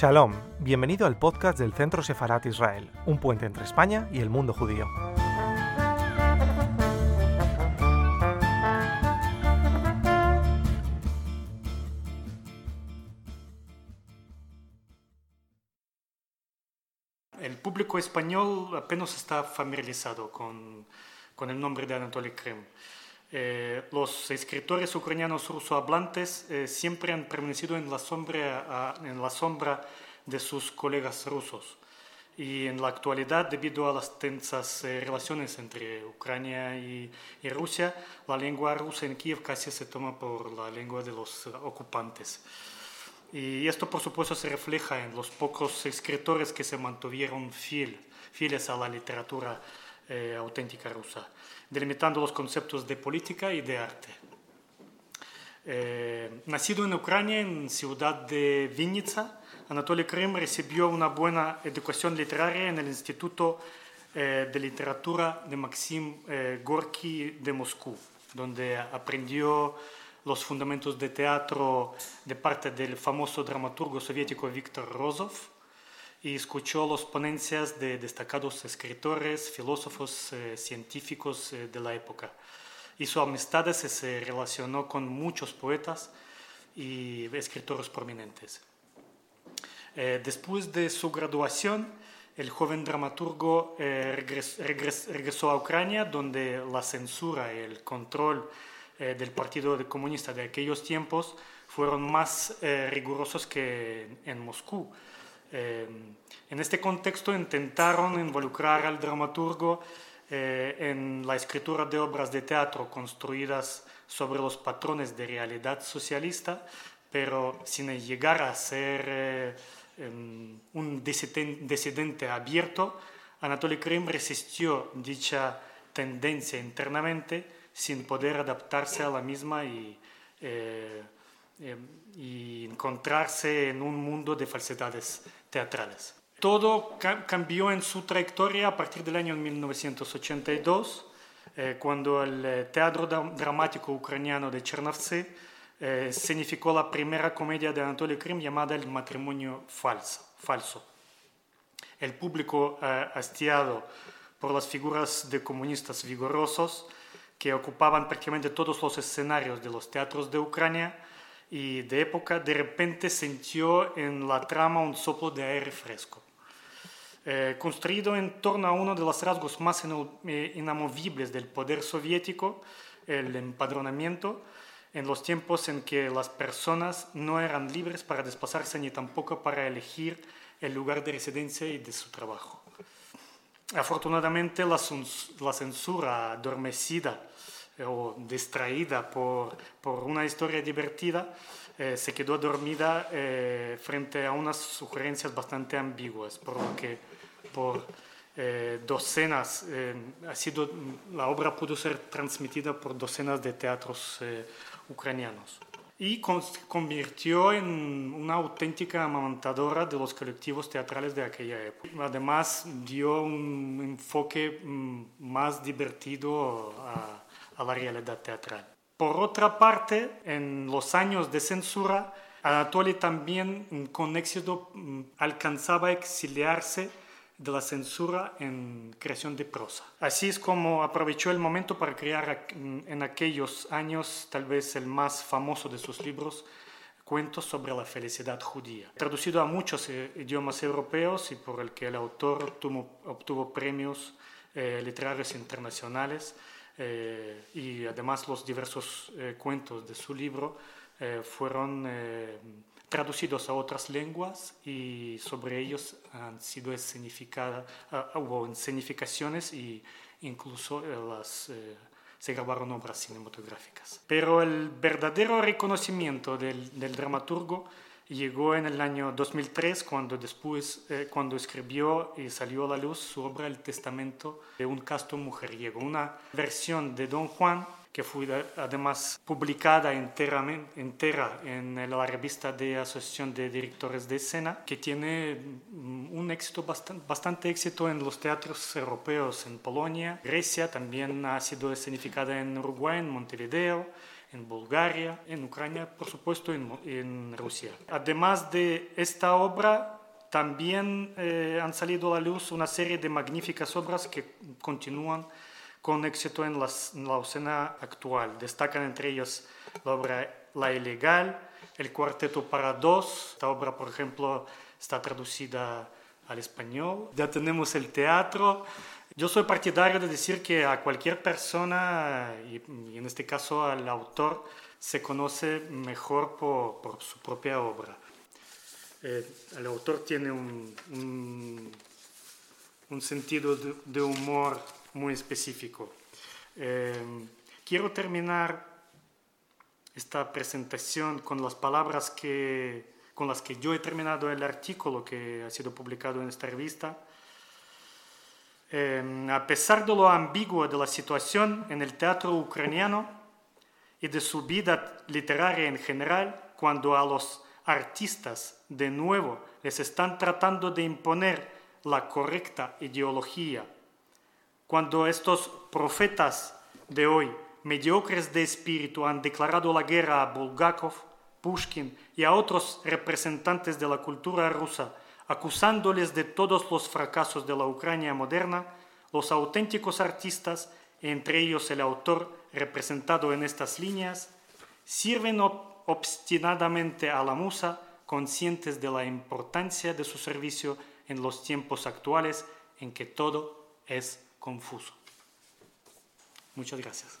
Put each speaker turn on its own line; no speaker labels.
Shalom, bienvenido al podcast del Centro Sefarat Israel, un puente entre España y el mundo judío.
El público español apenas está familiarizado con, con el nombre de Anatoly Krim. Eh, los escritores ucranianos rusohablantes eh, siempre han permanecido en la, sombra, en la sombra de sus colegas rusos. Y en la actualidad, debido a las tensas eh, relaciones entre Ucrania y, y, Rusia, la lengua rusa en Kiev casi se toma por la lengua de los ocupantes. Y esto, por supuesto, se refleja en los pocos escritores que se mantuvieron fiel, fieles a la literatura auténtica rusa delimitando los conceptos de política y de arte. Eh, nacido en Ucrania, en ciudad de Vinnytsia, Anatoly Krim recibió una buena educación literaria en el Instituto eh, de Literatura de Maxim eh, Gorky de Moscú, donde aprendió los fundamentos de teatro de parte del famoso dramaturgo soviético Viktor Rozov y escuchó las ponencias de destacados escritores, filósofos, eh, científicos eh, de la época. Hizo amistades y se relacionó con muchos poetas y escritores prominentes. Eh, después de su graduación, el joven dramaturgo regresó a Ucrania, donde la censura y el control del Partido Comunista de aquellos tiempos fueron más rigurosos que en Moscú. Em, en este contexto intentaron involucrar al dramaturgo eh, en la escritura de obras de teatro construidas sobre los patrones de realidad socialista, pero sin llegar a ser eh, em, un disidente abierto, Anatoly Krim resistió dicha tendencia internamente sin poder adaptarse a la misma y eh, y encontrarse en un mundo de falsedades teatrales. Todo cambió en su trayectoria a partir del año 1982, eh, cuando el eh, Teatro Dramático Ucraniano de Chernovtsi eh, significó la primera comedia de Anatoly Krim llamada El matrimonio falso. falso. El público hastiado por las figuras de comunistas vigorosos que ocupaban prácticamente todos los escenarios de los teatros de Ucrania, y de época, de repente sintió en la trama un soplo de aire fresco. Eh, construido en torno a uno de los rasgos más eh, inamovibles del poder soviético, el empadronamiento, en los tiempos en que las personas no eran libres para desplazarse ni tampoco para elegir el lugar de residencia y de su trabajo. Afortunadamente, la, la censura adormecida o distraída por, por una historia divertida, eh, se quedó dormida eh, frente a unas sugerencias bastante ambiguas, por lo que por eh, docenas, ha sido, la obra pudo ser transmitida por docenas de teatros ucranianos y convirtió en una auténtica amamantadora de los colectivos teatrales de aquella época. Además, dio un enfoque mm, más divertido a, a la realidad teatral. Por otra parte, en los años de censura, Anatoly también mm, con éxito mm, alcanzaba a exiliarse de la censura en creación de prosa. Así es como aprovechó el momento para crear mm, en aquellos años tal vez el más famoso de sus libros, Cuentos sobre la felicidad judía, traducido a muchos eh, idiomas europeos y por el que el autor obtuvo, premios eh, literarios internacionales eh, y además los diversos eh, cuentos de su libro eh, fueron traducidos a otras lenguas y sobre ellos han sido escenificadas, hubo escenificaciones e incluso las, se grabaron obras cinematográficas. Pero el verdadero reconocimiento del, del dramaturgo llegó en el año 2003 cuando después eh, cuando escribió y salió a la luz su obra El testamento de un casto mujeriego, una versión de Don Juan que fue además publicada enteramente, entera en la revista de Asociación de Directores de Escena, que tiene mm, un éxito bastante, bastante éxito en los teatros europeos en Polonia, Grecia, también ha sido escenificada en Uruguay, en Montevideo, en Bulgaria, en Ucrania, por supuesto en, en Rusia. Además de esta obra, también eh, han salido a la luz una serie de magníficas obras que continúan con éxito en, las, en la escena actual. Destacan entre ellas la obra La Ilegal, el Cuarteto para Dos. Esta obra, por ejemplo, está traducida al español. Ya tenemos el teatro. Yo soy partidario de decir que a cualquier persona, y, en este caso al autor, se conoce mejor por, por su propia obra. Eh, el autor tiene un, un, un sentido de, de, humor muy específico. Eh, quiero terminar esta presentación con las palabras que, con las que yo he terminado el artículo que ha sido publicado en esta revista. Eh, a pesar de lo ambiguo de la situación en el teatro ucraniano y de su vida literaria en general, cuando a los artistas de nuevo les están tratando de imponer la correcta ideología, cuando estos profetas de hoy mediocres de espíritu han declarado la guerra a Bulgakov, Pushkin y a otros representantes de la cultura rusa, acusándoles de todos los fracasos de la Ucrania moderna, los auténticos artistas, entre ellos el autor representado en estas líneas, sirven obstinadamente a la musa, conscientes de la importancia de su servicio en los tiempos actuales en que todo es confuso. Muchas gracias.